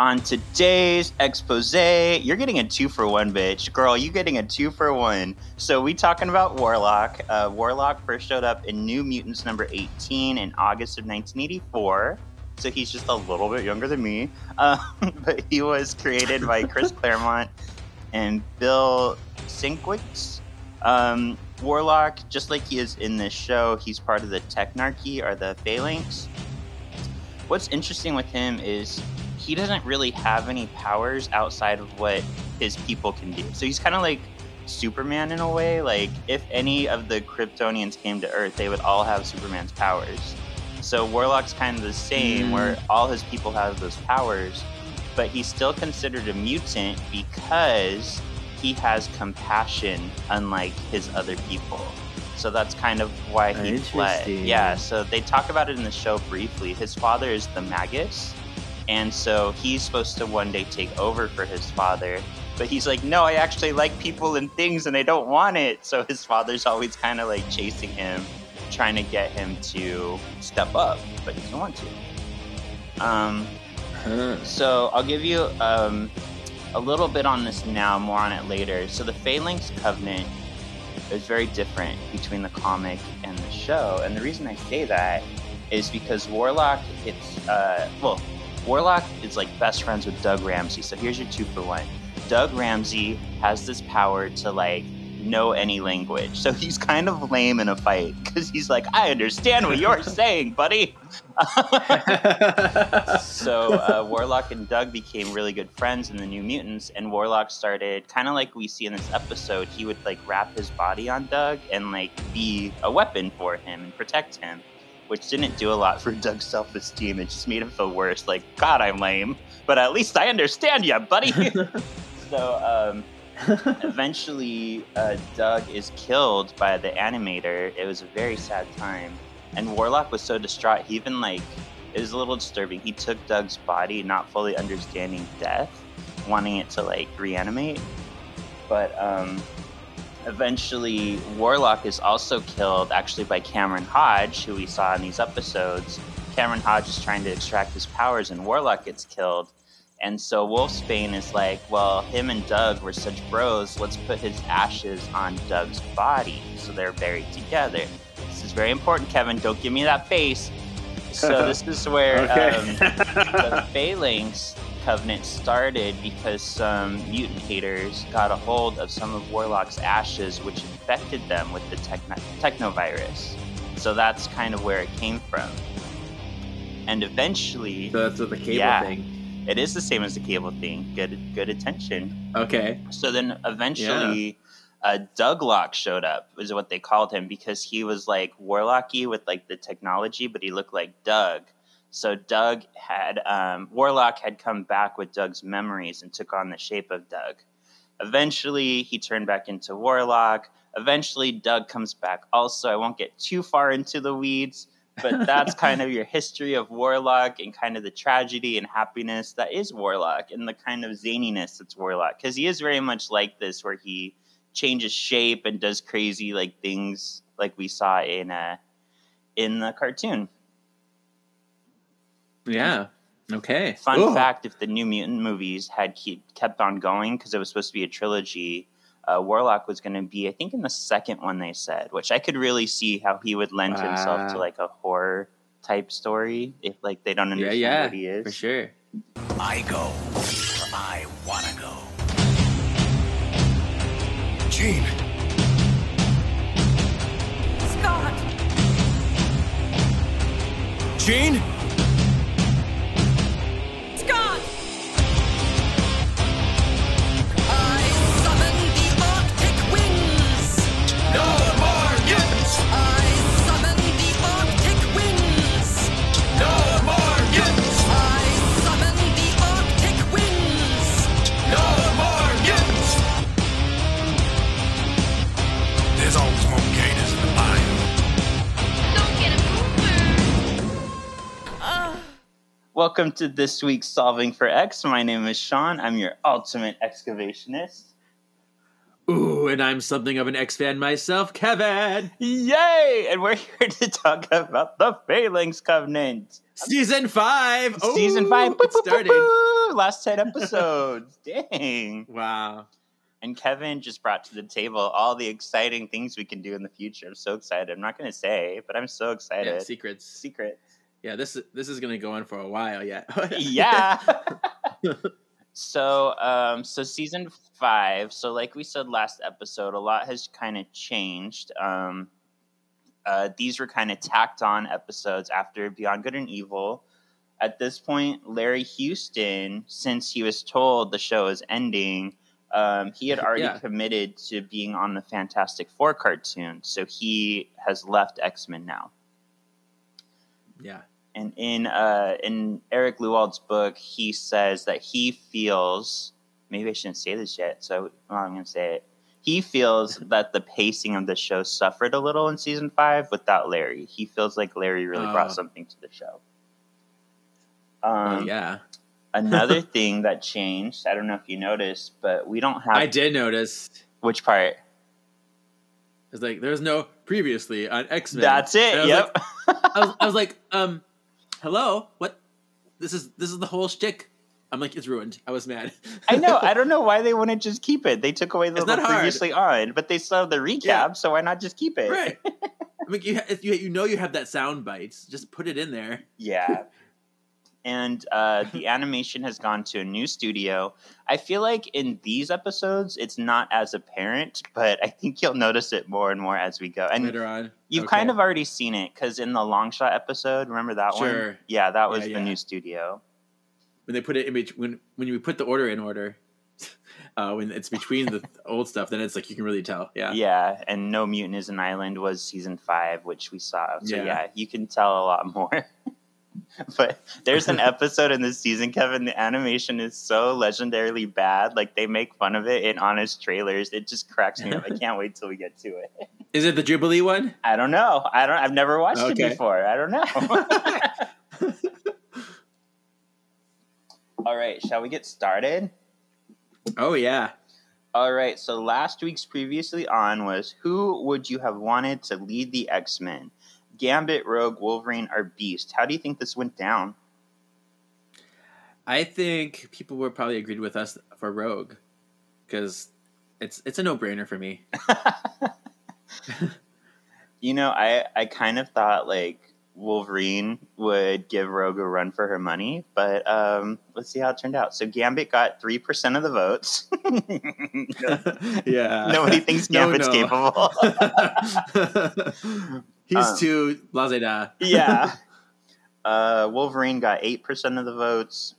On today's expose, you're getting a two for one, bitch. Girl, you getting a two for one. So we talking about Warlock. Uh, Warlock first showed up in New Mutants number 18 in August of 1984. So he's just a little bit younger than me. Uh, but he was created by Chris Claremont and Bill Sienkiewicz. Um, Warlock, just like he is in this show, he's part of the Technarchy or the Phalanx. What's interesting with him is he doesn't really have any powers outside of what his people can do. So he's kind of like Superman in a way. Like if any of the Kryptonians came to Earth, they would all have Superman's powers. So Warlock's kind of the same, mm. where all his people have those powers, but he's still considered a mutant because he has compassion, unlike his other people. So that's kind of why he fled. Yeah, so they talk about it in the show briefly. His father is the Magus, and so he's supposed to one day take over for his father. But he's like, no, I actually like people and things and I don't want it. So his father's always kind of like chasing him, trying to get him to step up, but he doesn't want to. Um. So I'll give you um, a little bit on this now, more on it later. So the Phalanx Covenant is very different between the comic and the show. And the reason I say that is because Warlock, it's, uh, well, Warlock is like best friends with Doug Ramsey. So here's your two for one. Doug Ramsey has this power to like know any language. So he's kind of lame in a fight because he's like, I understand what you're saying, buddy. so uh, Warlock and Doug became really good friends in the New Mutants, and Warlock started kind of like we see in this episode. He would like wrap his body on Doug and like be a weapon for him and protect him which didn't do a lot for Doug's self esteem. It just made him feel worse. Like, God, I'm lame, but at least I understand you, buddy. so, um, eventually, uh, Doug is killed by the animator. It was a very sad time. And Warlock was so distraught, he even, like, it was a little disturbing. He took Doug's body, not fully understanding death, wanting it to, like, reanimate. But, um, eventually Warlock is also killed actually by Cameron Hodge, who we saw in these episodes. Cameron Hodge is trying to extract his powers and Warlock gets killed. And so Wolfsbane is like, well, him and Doug were such bros, let's put his ashes on Doug's body. So they're buried together. This is very important, Kevin. Don't give me that face. So this is where okay. um, the Phalanx Covenant started because some mutant haters got a hold of some of Warlock's ashes, which infected them with the techno- technovirus. So that's kind of where it came from. And eventually, so that's what the cable yeah, thing. It is the same as the cable thing. Good, good attention. Okay. So then eventually, yeah. uh, Douglock showed up. Is what they called him because he was like Warlocky with like the technology, but he looked like Doug. So Doug had um, Warlock had come back with Doug's memories and took on the shape of Doug. Eventually, he turned back into Warlock. Eventually, Doug comes back. Also, I won't get too far into the weeds, but that's kind of your history of Warlock and kind of the tragedy and happiness that is Warlock and the kind of zaniness that's Warlock. Because he is very much like this, where he changes shape and does crazy like things like we saw in uh, in the cartoon. Yeah. Okay. Fun Ooh. fact: If the New Mutant movies had keep, kept on going, because it was supposed to be a trilogy, uh, Warlock was going to be, I think, in the second one. They said, which I could really see how he would lend wow. himself to like a horror type story if like they don't understand yeah, yeah, what he is. For sure. I go where I wanna go. Jean. Scott. Jean. Welcome to this week's Solving for X. My name is Shawn. I'm your ultimate excavationist. Ooh, and I'm something of an X fan myself, Kevin. Yay! And we're here to talk about the Phalanx Covenant. Season five. Season Ooh, five. It started. Last 10 episodes. Dang. Wow. And Kevin just brought to the table all the exciting things we can do in the future. I'm so excited. I'm not going to say, but I'm so excited. Yeah, secrets. Secret. Yeah, this is this is gonna go on for a while yet. yeah. so, um, so season five. So, like we said last episode, a lot has kind of changed. Um, uh, these were kind of tacked on episodes after Beyond Good and Evil. At this point, Larry Houston, since he was told the show is ending, um, he had already Yeah. committed to being on the Fantastic Four cartoon. So he has left X Men now. Yeah. And in uh, in Eric Lewald's book, he says that he feels maybe I shouldn't say this yet, so well, I'm going to say it. He feels that the pacing of the show suffered a little in season five without Larry. He feels like Larry really brought Oh. something to the show. Oh, Um, yeah. Another thing that changed, I don't know if you noticed, but we don't have I did notice. which part. It's like there's no previously on X Men. That's it. Yep. I was, I was like, um, hello, what? This is this is the whole shtick. I'm like, it's ruined. I was mad. I know. I don't know why they wouldn't just keep it. They took away the It's little not hard. previously on, but they still have the recap. Yeah. So why not just keep it? right. I mean, you, if you you know you have that sound bites, just put it in there. Yeah. And uh, the animation has gone to a new studio. I feel like in these episodes, it's not as apparent, but I think you'll notice it more and more as we go. And later on. you've Okay. kind of already seen it because in the Longshot episode, remember that one? Yeah, that was Yeah, the yeah. new studio. when they put it in between when when you put the order in order. Uh, when it's between the old stuff, then it's like you can really tell. Yeah. Yeah, and No Mutant is an Island was season five, which we saw. So Yeah. yeah, you can tell a lot more. but there's an episode in this season, Kevin. The animation is so legendarily bad. Like they make fun of it in honest trailers. It just cracks me up. I can't wait till we get to it. Is it the Jubilee one? I don't know. I don't. I've never watched Okay. it before. I don't know. All right, shall we get started? Oh yeah. All right, so last week's previously on was who would you have wanted to lead the X Men? Gambit, Rogue, Wolverine, or Beast? How do you think this went down? I think people would probably agreed with us for Rogue because it's it's a no brainer for me. You know, I, I kind of thought like Wolverine would give Rogue a run for her money, but um, let's see how it turned out. So Gambit got 3% of the votes. yeah. Nobody thinks No, Gambit's no. capable. He's Um, too blase da. yeah. Uh, Wolverine got 8% of the votes.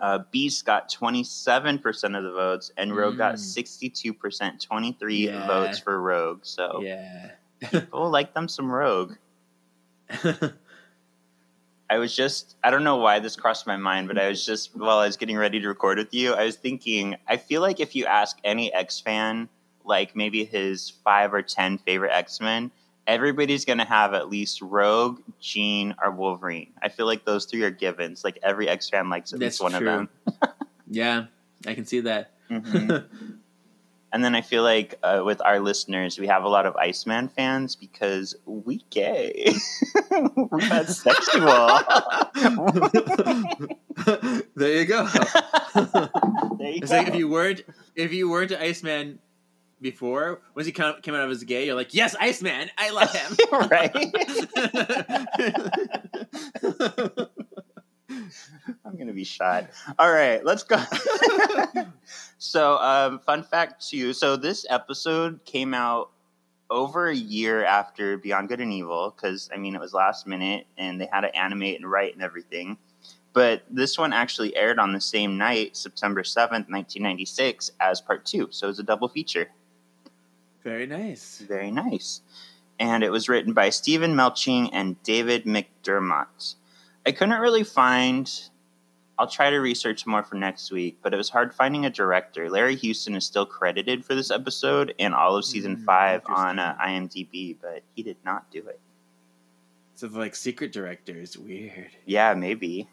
Uh, Beast got 27% of the votes, and Rogue got Mm. 62%, 23 Yeah. votes for Rogue. So Yeah. people like them some Rogue. I was just, I don't know why this crossed my mind, but I was just, while I was getting ready to record with you, I was thinking, I feel like if you ask any X fan, like maybe his five or 10 favorite X Men, everybody's going to have at least Rogue, Jean, or Wolverine. I feel like those three are givens. Like every X fan likes at That's least one true. of them. yeah, I can see that. Mhm. and then I feel like uh, with our listeners, we have a lot of Iceman fans because we gay. We're not sexual. there you go. there you It's go. like if you weren't if you weren't an Iceman before, once he come, came out of his gay, you're like, yes, Iceman, I love him. right? I'm gonna be shot. All right, let's go. so, um, fun fact too. So, this episode came out over a year after Beyond Good and Evil, because I mean, it was last minute, and they had to animate and write and everything. But this one actually aired on the same night, September seventh, nineteen ninety six, as part two. So it was a double feature. Very nice. Very nice. And it was written by Steven Melching and David McDermott. I couldn't really find. I'll try to research more for next week, but it was hard finding a director. Larry Houston is still credited for this episode and all of season Mm, five on uh, IMDb, but he did not do it. So like secret directors, weird. Yeah, maybe.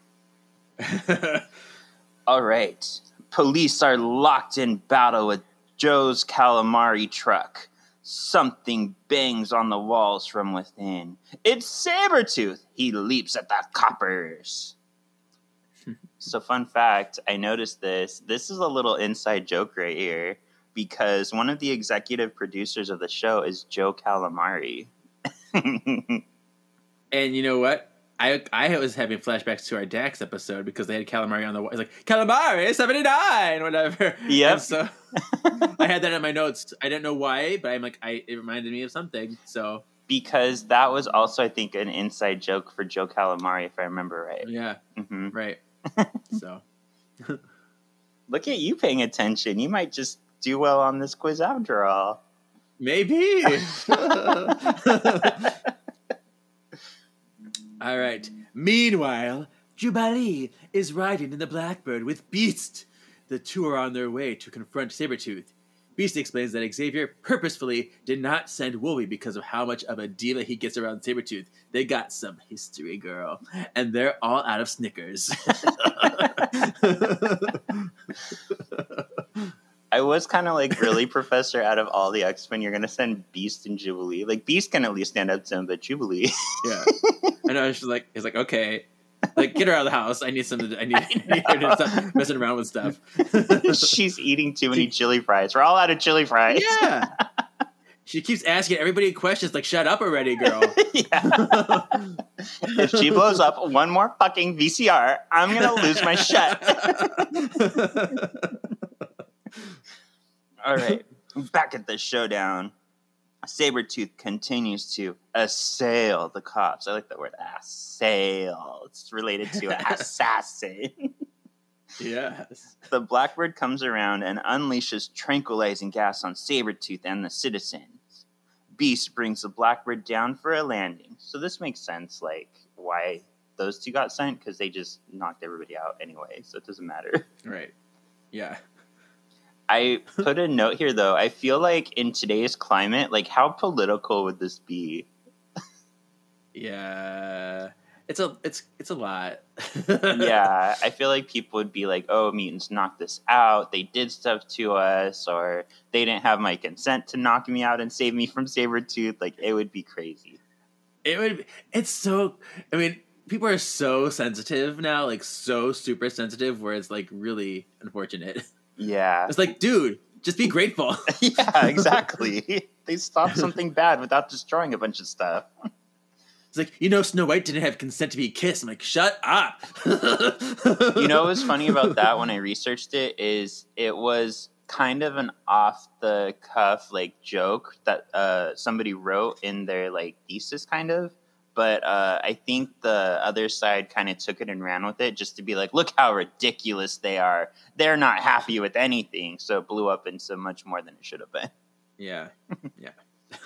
All right. Police are locked in battle with Joe's calamari truck. Something bangs on the walls from within. It's Sabretooth. He leaps at the coppers. so, fun fact I noticed this. This is a little inside joke right here because one of the executive producers of the show is Joe Calamari. And you know what? I I was having flashbacks to our Dax episode because they had calamari on the wall. It's like calamari seventy nine, whatever. Yep. And so I had that in my notes. I didn't know why, but I'm like, I it reminded me of something. So because that was also, I think, an inside joke for Joe Calamari, if I remember right. yeah, hmm right. so Look at you paying attention. You might just do well on this quiz after all. maybe. All right. Meanwhile, Jubilee is riding in the Blackbird with Beast. The two are on their way to confront Sabretooth. Beast explains that Xavier purposefully did not send Wolvie because of how much of a diva he gets around Sabretooth. They got some history, girl. And they're all out of Snickers. I was kind of like, really, Professor, out of all the X Men, you're going to send Beast and Jubilee? Like, Beast can at least stand up to him, but Jubilee. yeah. I know. She's like, he's like, okay. Like, get her out of the house. I need some. I need, I need her to stop messing around with stuff. She's eating too many chili fries. We're all out of chili fries. Yeah. She keeps asking everybody questions like, shut up already, girl. yeah. if she blows up one more fucking VCR, I'm going to lose my shit. All right, back at the showdown. Sabretooth continues to assail the cops. I like that word assail. It's related to assassin. yes. the Blackbird comes around and unleashes tranquilizing gas on Sabretooth and the citizens. Beast brings the Blackbird down for a landing. So this makes sense, like, why those two got sent, because they just knocked everybody out anyway, so it doesn't matter. Right. Yeah. I put a note here though. I feel like in today's climate, like how political would this be? Yeah. It's a it's it's a lot. yeah, I feel like people would be like, "Oh, mutants knocked this out. They did stuff to us, or they didn't have my consent to knock me out and save me from Sabretooth." Like it would be crazy. It would it's so I mean, people are so sensitive now, like so super sensitive where it's like really unfortunate. Yeah. It's like, dude, just be grateful. yeah, exactly. they stopped something bad without destroying a bunch of stuff. It's like, you know, Snow White didn't have consent to be kissed. I'm like, shut up. You know what was funny about that when I researched it is it was kind of an off the cuff like joke that uh, somebody wrote in their like thesis kind of but uh, i think the other side kind of took it and ran with it just to be like look how ridiculous they are they're not happy with anything so it blew up into much more than it should have been Yeah. Yeah.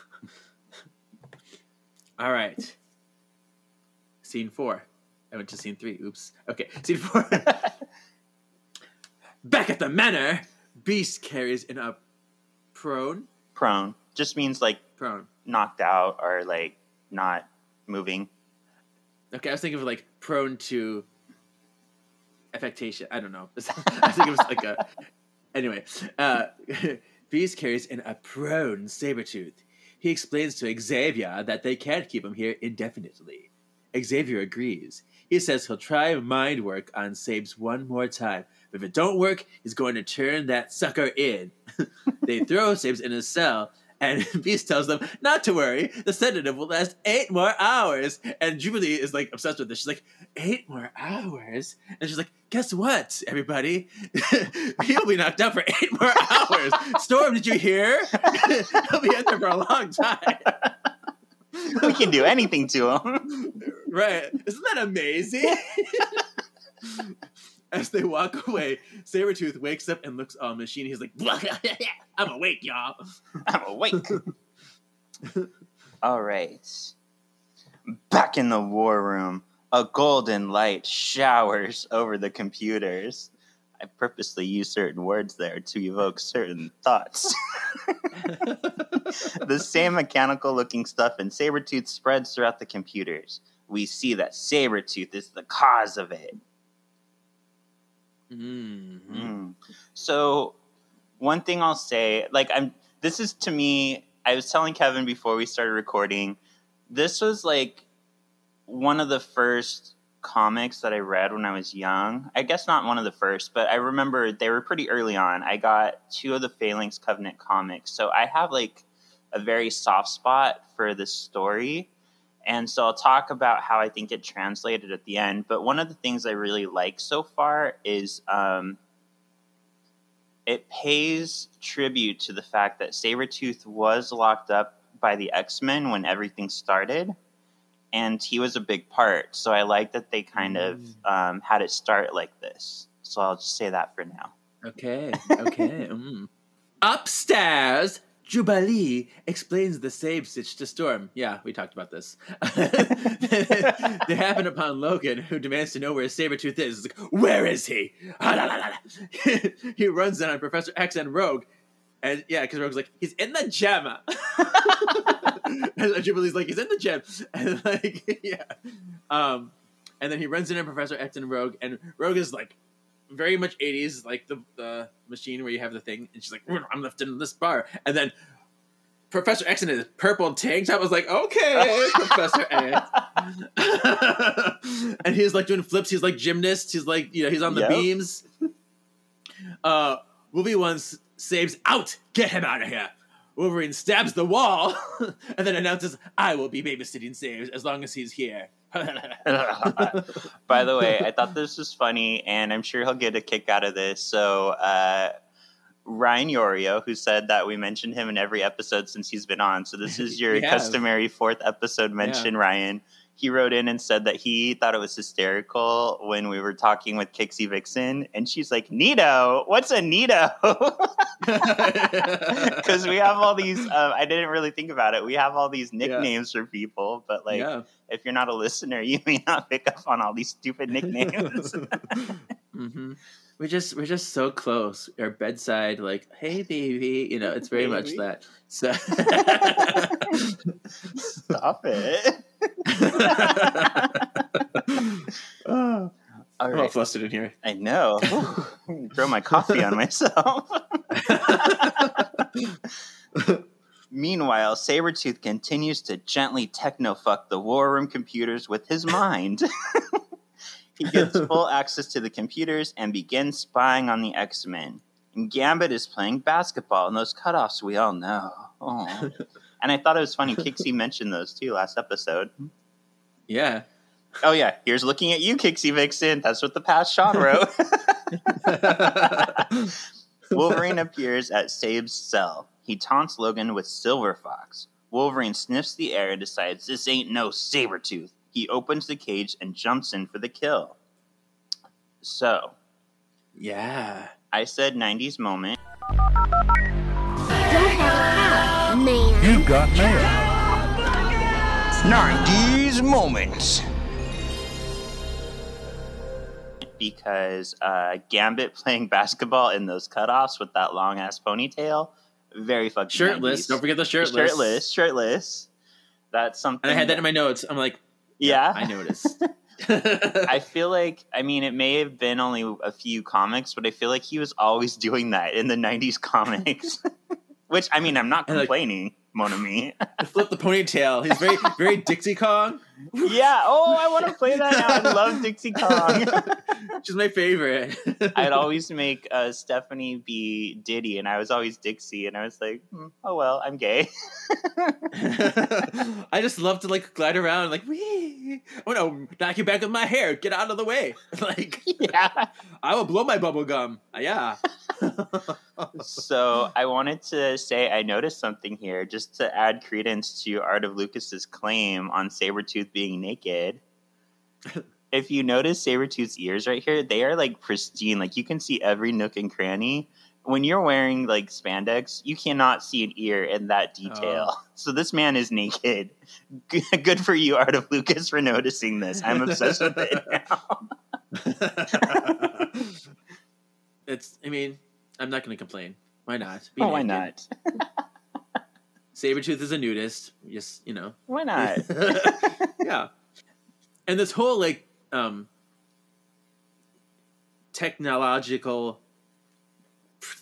All right. Scene four. I went to scene three. Oops. Okay. Scene four. Back at the manor, Beast carries in a prone. prone just means like Prone. knocked out or like not moving Okay, I was thinking of like prone to affectation. I don't know. I think it was like a. Anyway, uh, Beast carries in a prone Sabretooth. He explains to Xavier that they can't keep him here indefinitely. Xavier agrees. He says he'll try mind work on Sabes one more time, but if it don't work, he's going to turn that sucker in. they throw Sabes in a cell, and Beast tells them not to worry. The sedative will last eight more hours. And Jubilee is like obsessed with this. She's like, eight more hours? And she's like, guess what, everybody? He'll be knocked out for eight more hours. Storm, did you hear? He'll be in there for a long time. we can do anything to him Right. Isn't that amazing? As they walk away, Sabretooth wakes up and looks on machine. He's like, I'm awake, y'all. i'm awake all right back in the war room a golden light showers over the computers i purposely use certain words there to evoke certain thoughts the same mechanical looking stuff in Sabretooth spreads throughout the computers. We see that Sabretooth is the cause of it. Mm-hmm. Mm. So one thing I'll say, like I'm this is to me, I was telling Kevin before we started recording, this was like one of the first comics that I read when I was young. I guess not one of the first, but I remember they were pretty early on. I got two of the Phalanx Covenant comics. So I have like a very soft spot for this story. And so I'll talk about how I think it translated at the end. But one of the things I really like so far is um, it pays tribute to the fact that Sabretooth was locked up by the X Men when everything started. And he was a big part. So I like that they kind of um, had it start like this. So I'll just say that for now. Okay, okay. mm. Upstairs, Jubilee explains the save stitch to Storm. Yeah, we talked about this. they happen upon Logan, who demands to know where Sabretooth is. It's like, where is he? he runs in on Professor X and Rogue. And yeah, because Rogue's like, he's in the gem. and Jubilee's like, he's in the gem. And like, yeah. Um, and then he runs in on Professor X and Rogue, and Rogue is like, very much 80s, like the, the machine where you have the thing, and she's like, I'm lifting in this bar. And then Professor X in his purple tank top was like, okay, Professor X. and he's like doing flips, he's like gymnast, he's like, you know, he's on the Yep. beams. Uh Wolverine once Sabes out, get him out of here. Wolverine stabs the wall and then announces, I will be babysitting Sabes as long as he's here. By the way, I thought this was funny, and I'm sure he'll get a kick out of this. So, uh, Ryan Yorio, who said that we mentioned him in every episode since he's been on. So, this is your customary fourth episode mention, Ryan. He wrote in and said that he thought it was hysterical when we were talking with Kixie Vixen, and she's like, Nito, what's a Nito? Because we have all these, uh, I didn't really think about it. We have all these nicknames for people, but like, yeah. if you're not a listener, you may not pick up on all these stupid nicknames. hmm We're just we're just so close. Our bedside, like, hey baby, you know, it's very much that. So Stop it. Oh, All I'm all right. flustered in here. I know. Throw my coffee on myself. Meanwhile, Sabretooth continues to gently techno-fuck the war room computers with his mind. he gets full access to the computers and begins spying on the X-Men. And Gambit is playing basketball, and those cutoffs we all know. Oh. And I thought it was funny. Kixie mentioned those too last episode. yeah. Oh yeah, here's looking at you, Kixie Vixen. That's what the past Shawn wrote. Wolverine appears at Sabe's cell. He taunts Logan with Silver Fox. Wolverine sniffs the air and decides this ain't no Sabretooth. He opens the cage and jumps in for the kill. So, yeah. I said 90s moment. Man. You got mail. 90s moments. because uh, Gambit playing basketball in those cutoffs with that long ass ponytail, very fucking Shirtless. 90s. Don't forget the shirtless. shirtless, shirtless. That's something. And I had that in my notes. I'm like, yeah. I noticed. I feel like I mean it may have been only a few comics, but I feel like he was always doing that in the '90s comics. Which I mean, I'm not And, like- complaining, Mon ami. Flip the ponytail. He's very, very Dixie Kong. Yeah. Oh, I want to play that now. I love Dixie Kong. She's my favorite. I'd always make uh, Stephanie be Diddy, and I was always Dixie, and I was like, hmm, oh well, I'm gay. I just love to like glide around, like wee. Oh no, knock you back with my hair. Get out of the way. Like yeah. I will blow my bubble gum. Uh, Yeah. So I wanted to say I noticed something here, just to add credence to Art of Lucas's claim on Sabretooth being naked. if you notice Sabretooth's ears right here, they are like pristine. Like you can see every nook and cranny. When you're wearing like spandex, you cannot see an ear in that detail. Oh. So this man is naked. Good for you, Art of Lucas, for noticing this. I'm obsessed with it now. it's. I mean, I'm not going to complain. Why not? Be Oh, why not? Sabretooth is a nudist. Just you know. Why not? yeah. And this whole like um technological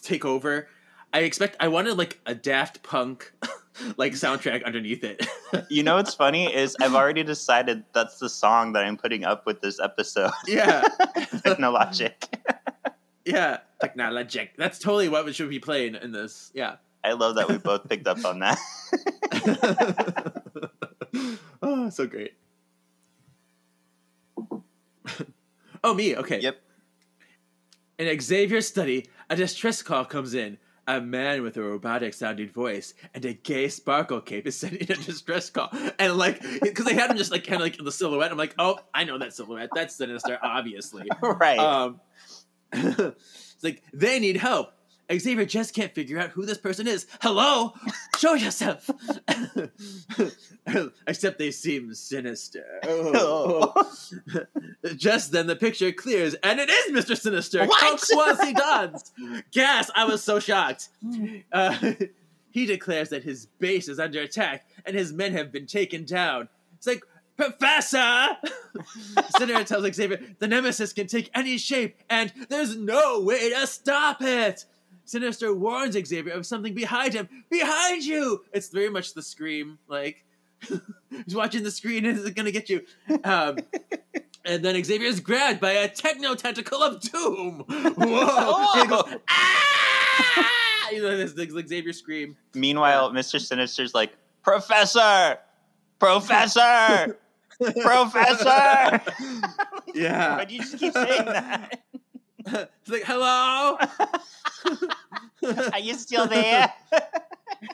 takeover, I expect I wanted like a Daft Punk like soundtrack underneath it. You know what's funny is I've already decided that's the song that I'm putting up with this episode. yeah, Technologic. yeah, technologic. That's totally what we should be playing in this. Yeah. I love that we both picked up on that. oh, so great. oh, me. Okay. Yep. In Xavier's study, a distress call comes in. A man with a robotic sounding voice and a gay sparkle cape is sending a distress call. And like, because they had him just like kind of like in the silhouette. I'm like, oh, I know that silhouette. That's Sinister, obviously. right. Um, it's like they need help. Xavier just can't figure out who this person is. Hello, show yourself. Except they seem sinister. Oh. just then, the picture clears, and it is Mister Sinister. What? Quasi dons. Gas! I was so shocked. Uh, he declares that his base is under attack, and his men have been taken down. It's like. Professor! Sinister tells Xavier the Nemesis can take any shape, and there's no way to stop it. Sinister warns Xavier of something behind him. Behind you! It's very much the scream. Like he's watching the screen and it's gonna get you. Um, and then Xavier is grabbed by a techno tentacle of doom. Whoa! And he goes, ah! You know this, this Xavier scream. Meanwhile, Mr. Sinister's like, Professor! Professor! Professor! Yeah. Why do you just keep saying that? It's like, hello. Are you still there?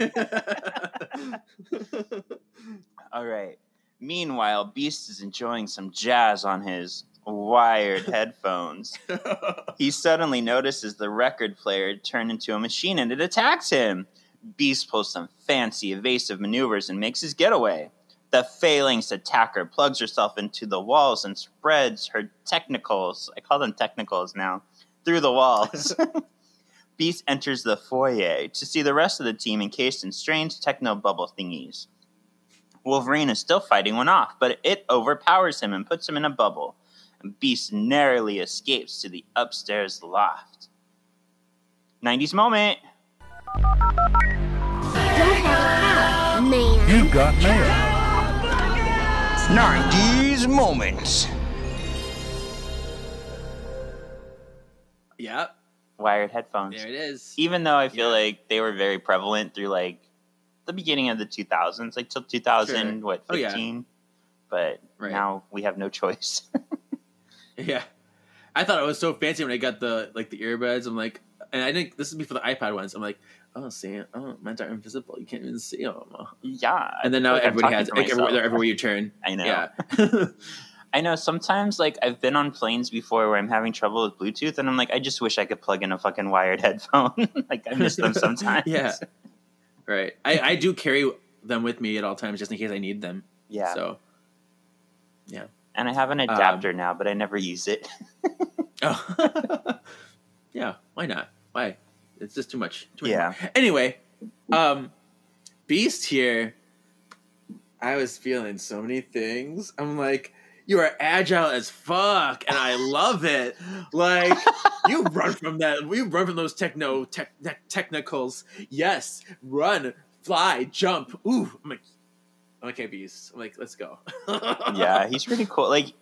All right. Meanwhile, Beast is enjoying some jazz on his wired headphones. He suddenly notices the record player turn into a machine and it attacks him. Beast pulls some fancy evasive maneuvers and makes his getaway. The phalanx attacker plugs herself into the walls and spreads her technicals, I call them technicals now, through the walls. Beast enters the foyer to see the rest of the team encased in strange techno bubble thingies. Wolverine is still fighting one off, but it overpowers him and puts him in a bubble. And Beast narrowly escapes to the upstairs loft. 90s moment. Go hell, man. You got mail. 90s moments. yep. Wired headphones. There it is. Even though I feel Yeah. like they were very prevalent through like the beginning of the 2000s, like till 2000, Sure. what, Oh, yeah. 15? But Right. now we have no choice. Yeah, I thought it was so fancy when I got the like the earbuds. I'm like, and I think this is before the iPad ones. I'm like, oh, see, oh, mine are invisible. You can't even see them. yeah. And then now like everybody has like everywhere, they're everywhere you turn. I know. Yeah, I know sometimes like I've been on planes before where I'm having trouble with Bluetooth and I'm like, I just wish I could plug in a fucking wired headphone. like I miss them sometimes. yeah, right. I I do carry them with me at all times just in case I need them. Yeah. So, yeah. and I have an um, adapter now, but I never use it. oh, yeah. Why not? Why? It's just too much. Too much Yeah. Anyway, um, Beast here. I was feeling so many things. I'm like, you are agile as fuck, and I love it. Like, you run from that. You run from those techno tech, tech, technicals. Yes, run, fly, jump. Ooh, I'm like, okay, Beast. I'm like, let's go. yeah, he's pretty cool. Like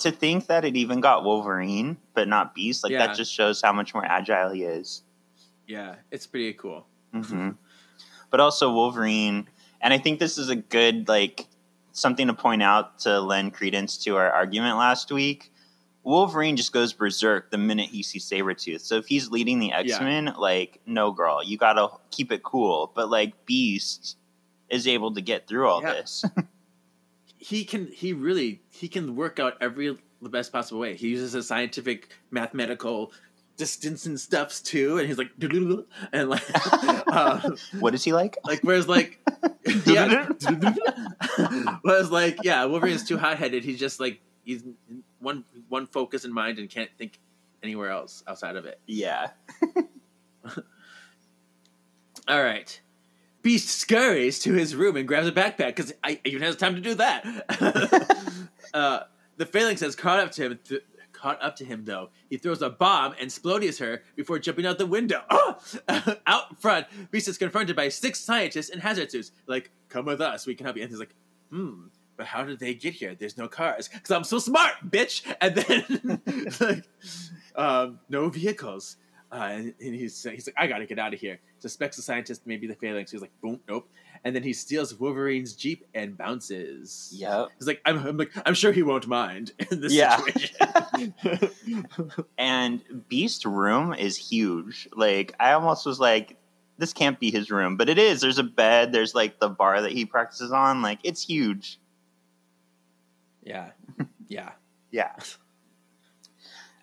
to think that it even got Wolverine, but not Beast, like Yeah. that just shows how much more agile he is. Yeah, it's pretty cool. hmm But also Wolverine, and I think this is a good like something to point out to lend credence to our argument last week. Wolverine just goes berserk the minute he sees Sabretooth. So if he's leading the X Men, like, no girl, you gotta keep it cool. But like Beast is able to get through all Yeah. this. he can he really he can work out every the best possible way. He uses a scientific mathematical distance and stuffs too, and he's like and like uh, what is he like? like whereas like yeah whereas like yeah Wolverine's too hot headed. He's just like he's one one focus in mind and can't think anywhere else outside of it. Yeah. All right. Beast scurries to his room and grabs a backpack because I even has time to do that. uh, the phalanx has caught up to him, th- caught up to him, though. He throws a bomb and splodies her before jumping out the window. out front, Beast is confronted by six scientists in hazard suits. Like, come with us, we can help you. And he's like, hmm, but how did they get here? There's no cars. Because I'm so smart, bitch! And then, like, um, no vehicles. Uh, and, and he's, he's like, I gotta get out of here. Suspects the scientist may be the phalanx. He's like, boom, nope. And then he steals Wolverine's Jeep and bounces. Yep. He's like, I'm, I'm like, I'm sure he won't mind in this Yeah. situation. And Beast room is huge. Like I almost was like, this can't be his room, but it is. There's a bed. There's like the bar that he practices on. Like it's huge. yeah, yeah. Yeah.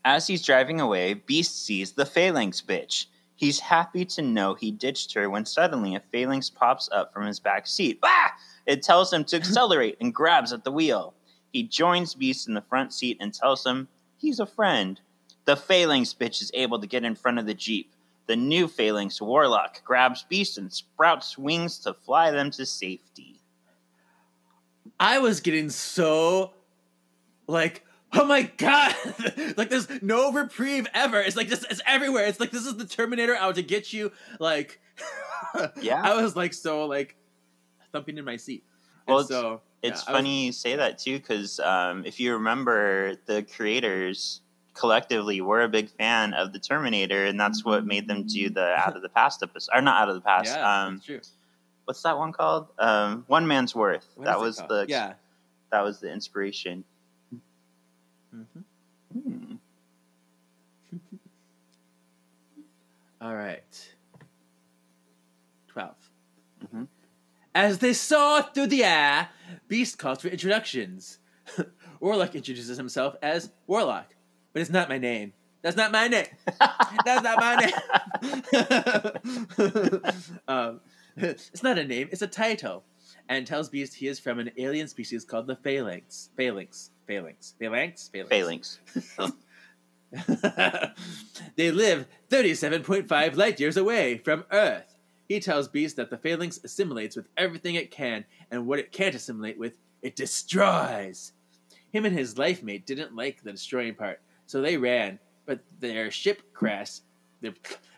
As he's driving away, Beast sees the Phalanx bitch. He's happy to know he ditched her when suddenly a Phalanx pops up from his back seat. Ah! It tells him to accelerate and grabs at the wheel. He joins Beast in the front seat and tells him he's a friend. The Phalanx bitch is able to get in front of the Jeep. The new Phalanx Warlock grabs Beast and sprouts wings to fly them to safety. I was getting so like, oh my god, like there's no reprieve ever. It's like this, it's everywhere. It's like this is the Terminator out to get you. Like, Yeah. I was like so like thumping in my seat. Well, And it's- so It's yeah, I was- funny you say that too, because um, if you remember, the creators collectively were a big fan of the Terminator, and that's what made them do the Out of the Past episode, or not Out of the Past. yeah, um, that's true. what's that one called? Um, one Man's Worth. What that was called? the yeah. that was the inspiration. Mhm. Hmm. All right. 12. Mhm. As they soar through the air, Beast calls for introductions. Warlock introduces himself as Warlock, but it's not my name. That's not my name. That's not my name. um, it's not a name, it's a title. And tells Beast he is from an alien species called the Phalanx. Phalanx. Phalanx. Phalanx? Phalanx. Phalanx. they live 37.5 light years away from Earth. He tells Beast that the Phalanx assimilates with everything it can, and what it can't assimilate with, it destroys. Him and his life mate didn't like the destroying part, so they ran, but their ship crashed. Their,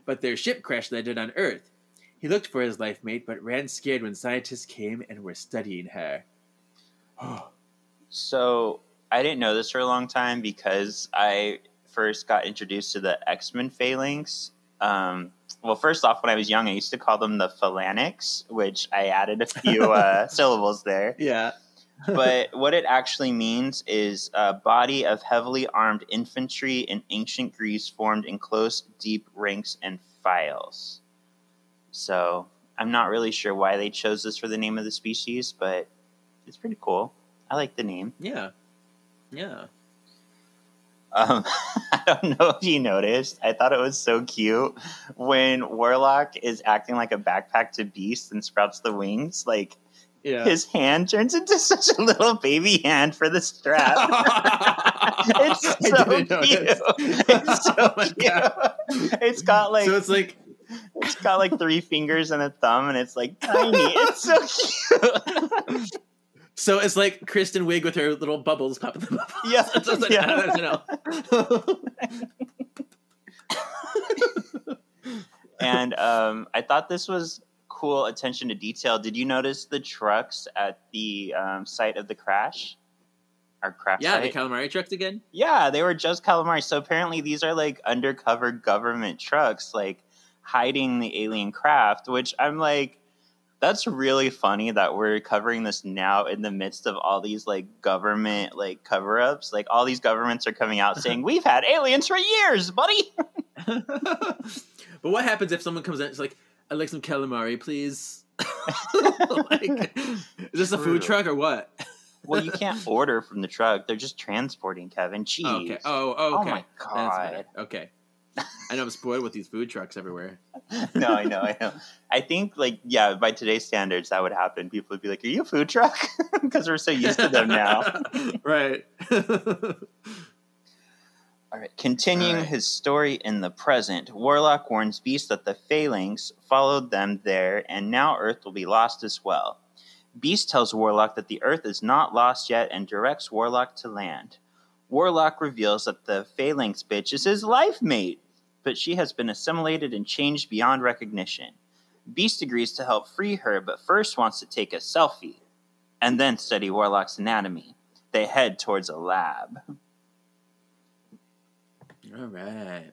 but their ship crash landed on Earth. He looked for his life mate, but ran scared when scientists came and were studying her. So I didn't know this for a long time because I first got introduced to the X Men Phalanx. Um, well, first off, when I was young, I used to call them the Phalanx, which I added a few uh, syllables there. Yeah. But what it actually means is a body of heavily armed infantry in ancient Greece formed in close, deep ranks and files. So I'm not really sure why they chose this for the name of the species, but it's pretty cool. I like the name. Yeah. Yeah. Um, I don't know if you noticed. I thought it was so cute when Warlock is acting like a backpack to Beast and sprouts the wings. Like Yeah. his hand turns into such a little baby hand for the strap. it's so cute. It's so Oh cute. God. It's got like so it's like it's got like three fingers and a thumb, and it's like tiny. It's so cute. so it's like Kristen Wiig with her little bubbles popping the bubbles. Yeah, It's like, yeah. I don't know. and um, I thought this was cool attention to detail. Did you notice the trucks at the um, site of the crash? Our crash yeah, the site? calamari trucks again. yeah, they were just calamari. So apparently, these are like undercover government trucks, like hiding the alien craft. Which I'm like, that's really funny that we're covering this now in the midst of all these like government like cover ups. Like all these governments are coming out saying we've had aliens for years, buddy. but what happens if someone comes in? It's like, I'd like some calamari, please. like, is this a food truck or what? Well, you can't order from the truck. They're just transporting Kevin cheese. Oh, okay. Oh, oh, Oh my god. Okay. I know I'm spoiled with these food trucks everywhere. no, I know, I know. I think like yeah, by today's standards, that would happen. People would be like, "Are you a food truck?" Because we're so used to them now. right. All right. Continuing All right. his story in the present, Warlock warns Beast that the Phalanx followed them there, and now Earth will be lost as well. Beast tells Warlock that the Earth is not lost yet and directs Warlock to land. Warlock reveals that the Phalanx bitch is his life mate, but she has been assimilated and changed beyond recognition. Beast agrees to help free her, but first wants to take a selfie and then study Warlock's anatomy. They head towards a lab. All right.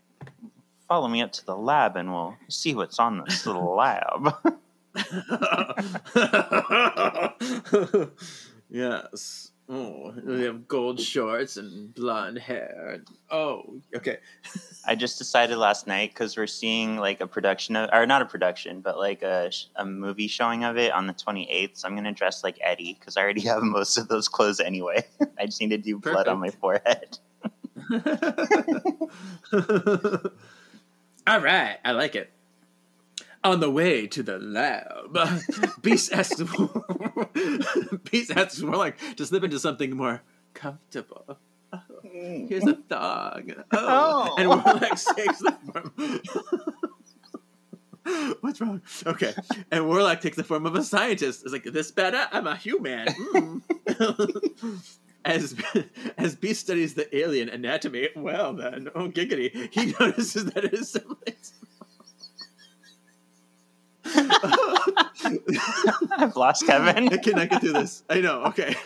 Follow me up to the lab and we'll see what's on this little lab. yes. Oh, they have gold shorts and blonde hair. Oh, okay. I just decided last night because we're seeing like a production of, or not a production, but like a, a movie showing of it on the 28th. So I'm going to dress like Eddie because I already have most of those clothes anyway. I just need to do blood on my forehead. All right, I like it. On the way to the lab, Beast asks, Beast asks Warlock to slip into something more comfortable. Oh, here's a thong. Oh, Oh. and Warlock takes the form. What's wrong? Okay, and Warlock takes the form of a scientist. It's like this better. I'm a human. Mm. As as Beast studies the alien anatomy, well then, oh giggity, he notices that it is similates. I've lost Kevin. I cannot get through this. I know. Okay,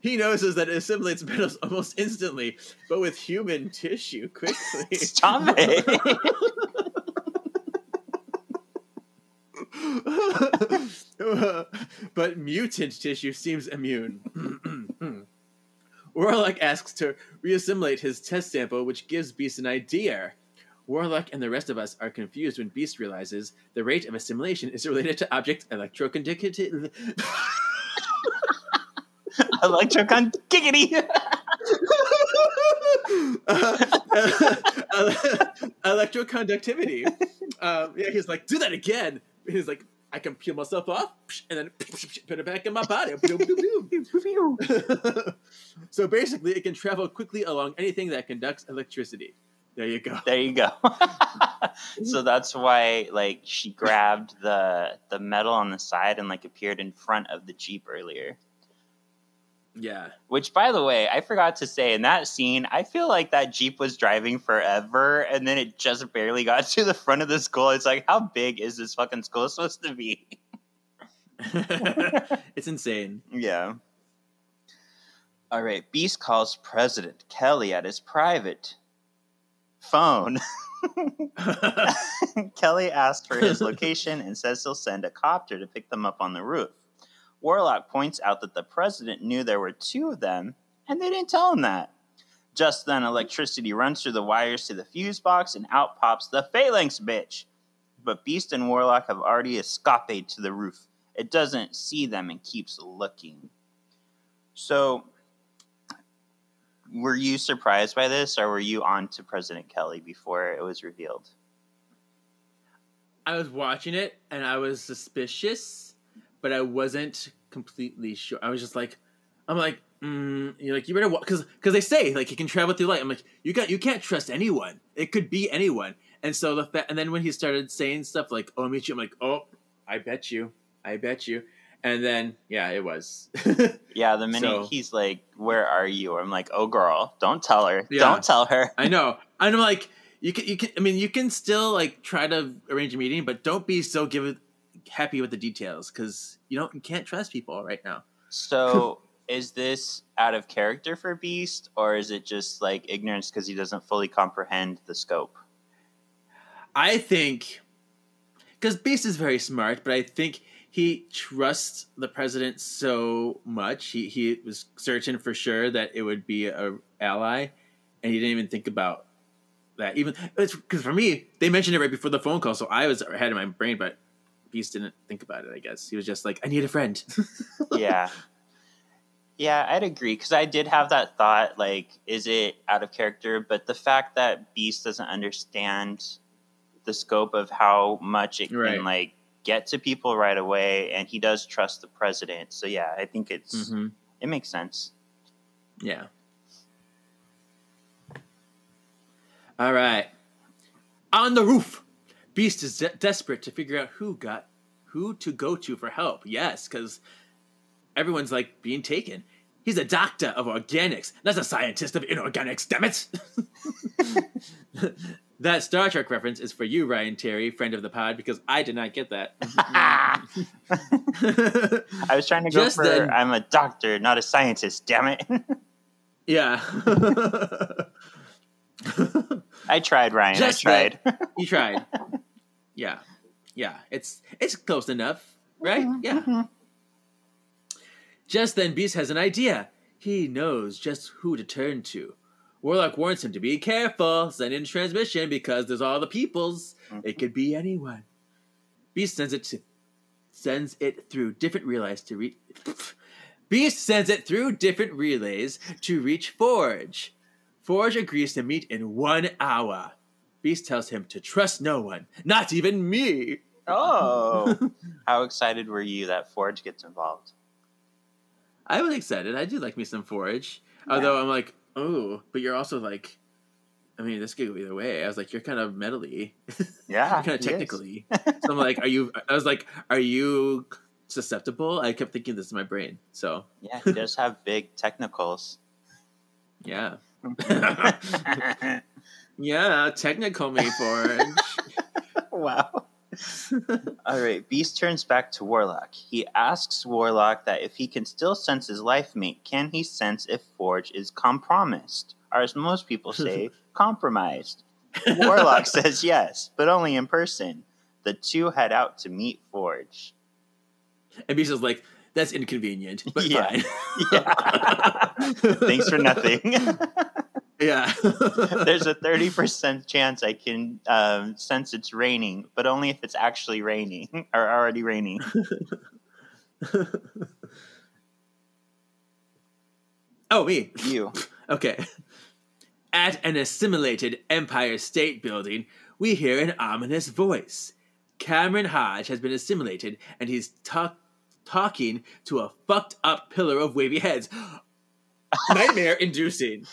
he notices that it assimilates metals almost instantly, but with human tissue quickly. Stop it. but mutant tissue seems immune. Warlock asks to reassimilate his test sample, which gives Beast an idea. Warlock and the rest of us are confused when Beast realizes the rate of assimilation is related to object electroconductivity. Electrocon giggity. electroconductivity. Um, yeah, he's like, do that again. He's like, I can peel myself off and then put it back in my body. so basically, it can travel quickly along anything that conducts electricity. There you go. There you go. so that's why like she grabbed the the metal on the side and like appeared in front of the Jeep earlier. Yeah. Which by the way, I forgot to say in that scene, I feel like that Jeep was driving forever and then it just barely got to the front of the school. It's like how big is this fucking school supposed to be? it's insane. Yeah. All right, Beast calls President Kelly at his private phone. Kelly asked for his location and says he'll send a copter to pick them up on the roof. Warlock points out that the president knew there were two of them, and they didn't tell him that. Just then, electricity runs through the wires to the fuse box, and out pops the Phalanx bitch. But Beast and Warlock have already escaped to the roof. It doesn't see them and keeps looking. So, were you surprised by this, or were you on to President Kelly before it was revealed? I was watching it and I was suspicious, but I wasn't completely sure. I was just like, I'm like, mm, you're like you better because because they say like he can travel through light. I'm like, you got you can't trust anyone. It could be anyone. And so the fa- and then when he started saying stuff like, "Oh, I'll meet you," I'm like, "Oh, I bet you, I bet you." And then yeah, it was. Yeah, the minute So- he's like, "Where are you?" I'm like, "Oh, girl, don't tell her. Yeah. Don't tell her." I know. And I'm like, you can, you can. I mean, you can still like try to arrange a meeting, but don't be so give it, happy with the details because you don't, you can't trust people right now. So, is this out of character for Beast, or is it just like ignorance because he doesn't fully comprehend the scope? I think because Beast is very smart, but I think he trusts the president so much. He he was certain for sure that it would be a ally, and he didn't even think about that. Even because for me, they mentioned it right before the phone call, so I was ahead in my brain, but Beast didn't think about it. I guess he was just like, "I need a friend." yeah. Yeah, I'd agree because I did have that thought like, is it out of character? But the fact that Beast doesn't understand the scope of how much it Right. can like get to people right away, and he does trust the president. So yeah, I think it's hmm it makes sense. Yeah. All right. On the roof, Beast is de- desperate to figure out who got who to go to for help. Yes, because everyone's like being taken. He's a doctor of organics, not a scientist of inorganics, damn it! that Star Trek reference is for you, Ryan Terry, friend of the pod, because I did not get that. I was trying to go Just for then- I'm a doctor, not a scientist, damn it. yeah. I tried, Ryan. Just I tried. you tried. Yeah. Yeah. It's it's close enough, right? Mm-hmm, yeah. Mm-hmm. Just then Beast has an idea. He knows just who to turn to. Warlock warns him to be careful, send in transmission because there's all the peoples. It uh-huh. could be anyone. Beast sends it to sends it through different relays to reach Beast sends it through different relays to reach Forge. Forge agrees to meet in one hour. Beast tells him to trust no one, not even me. oh, how excited were you that Forge gets involved? I was excited. I do like me some Forge. Although I'm like, oh, but you're also like, I mean, this could go either way. I was like, you're kind of metally, Yeah, kind of technically. so I'm like, are you? I was like, are you susceptible? I kept thinking this in my brain. So Yeah, he does have big technicals. yeah, yeah, technical me Forge. wow. All right, Beast turns back to Warlock. He asks Warlock that if he can still sense his life mate, can he sense if Forge is compromised? Or as most people say, compromised. Warlock says yes, but only in person. The two head out to meet Forge. and Beast is like, that's inconvenient, but Yeah. fine. Yeah. Thanks for nothing. Yeah. There's a 30% chance I can um, sense it's raining, but only if it's actually raining or already raining. oh me. You. Okay. At an assimilated Empire State Building, we hear an ominous voice. Cameron Hodge has been assimilated, and he's talk- talking to a fucked up pillar of wavy heads. Nightmare inducing.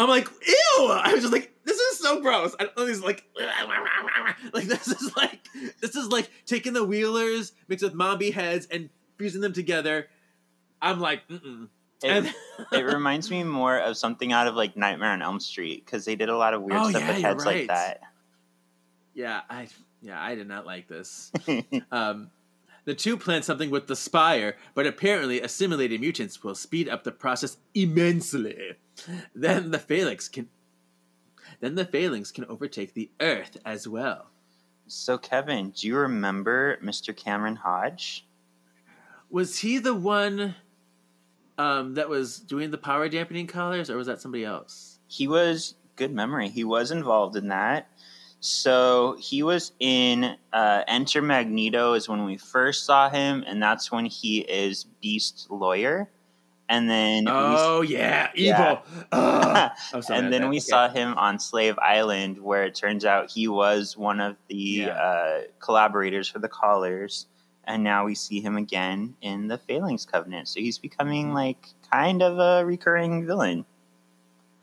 I'm like, ew! I was just like, this is so gross. I don't. He's like, like this is like, this is like taking the Wheelers mixed with Mombi heads and fusing them together. I'm like, mm-mm. It, it reminds me more of something out of like Nightmare on Elm Street because they did a lot of weird Oh, stuff yeah, with heads like that. Yeah, I yeah, I did not like this. um, the two plan something with the spire, but apparently assimilated mutants will speed up the process immensely. Then the phalanx can then the phalanx can overtake the Earth as well. so, Kevin, do you remember Mr. Cameron Hodge? Was he the one um, that was doing the power dampening collars, or was that somebody else? He was good memory. He was involved in that. So he was in uh, Enter Magneto is when we first saw him, and that's when he is Beast lawyer. And then we Oh yeah, evil. Yeah. Oh, sorry, and then we okay. saw him on Slave Island, where it turns out he was one of the Yeah. uh, collaborators for the Callers, and now we see him again in the Phalanx Covenant. So he's becoming like kind of a recurring villain.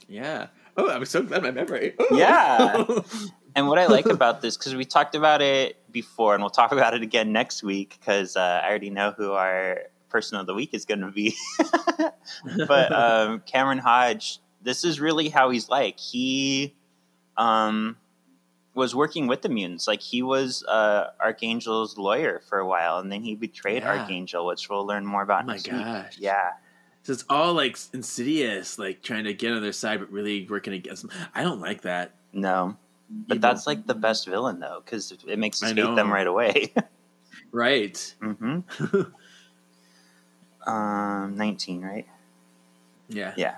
Yeah. Oh, I'm so glad my memory. Oh. Yeah. And what I like about this, because we talked about it before, and we'll talk about it again next week, because uh, I already know who our person of the week is going to be. but um, Cameron Hodge, this is really how he's like. He um, was working with the mutants. Like he was uh, Archangel's lawyer for a while, and then he betrayed Yeah. Archangel, which we'll learn more about Oh my next week. gosh. Yeah. So it's all like insidious, like trying to get on their side, but really working against them. I don't like that. No. But that's like the best villain, though, because it makes us hate them right away. right. hmm um, 19, right? Yeah. Yeah.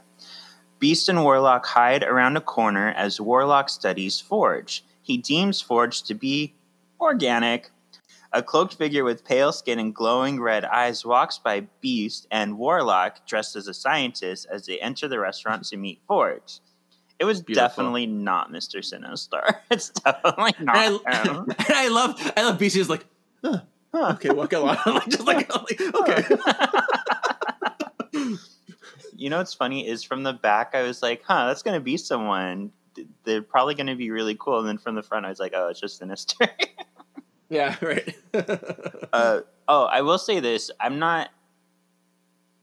Beast and Warlock hide around a corner as Warlock studies Forge. He deems Forge to be organic. A cloaked figure with pale skin and glowing red eyes walks by Beast and Warlock, dressed as a scientist, as they enter the restaurant to meet Forge. It was Beautiful. definitely not Mr. Sinister. It's definitely And not I, him. and I love, I love BC's like, huh, Huh. okay, walk along. like, just like, like, okay. You know what's funny is from the back I was like, huh, that's gonna be someone. They're probably gonna be really cool. And then from the front I was like, oh, it's just Sinister. yeah, right. uh, oh, I will say this: I'm not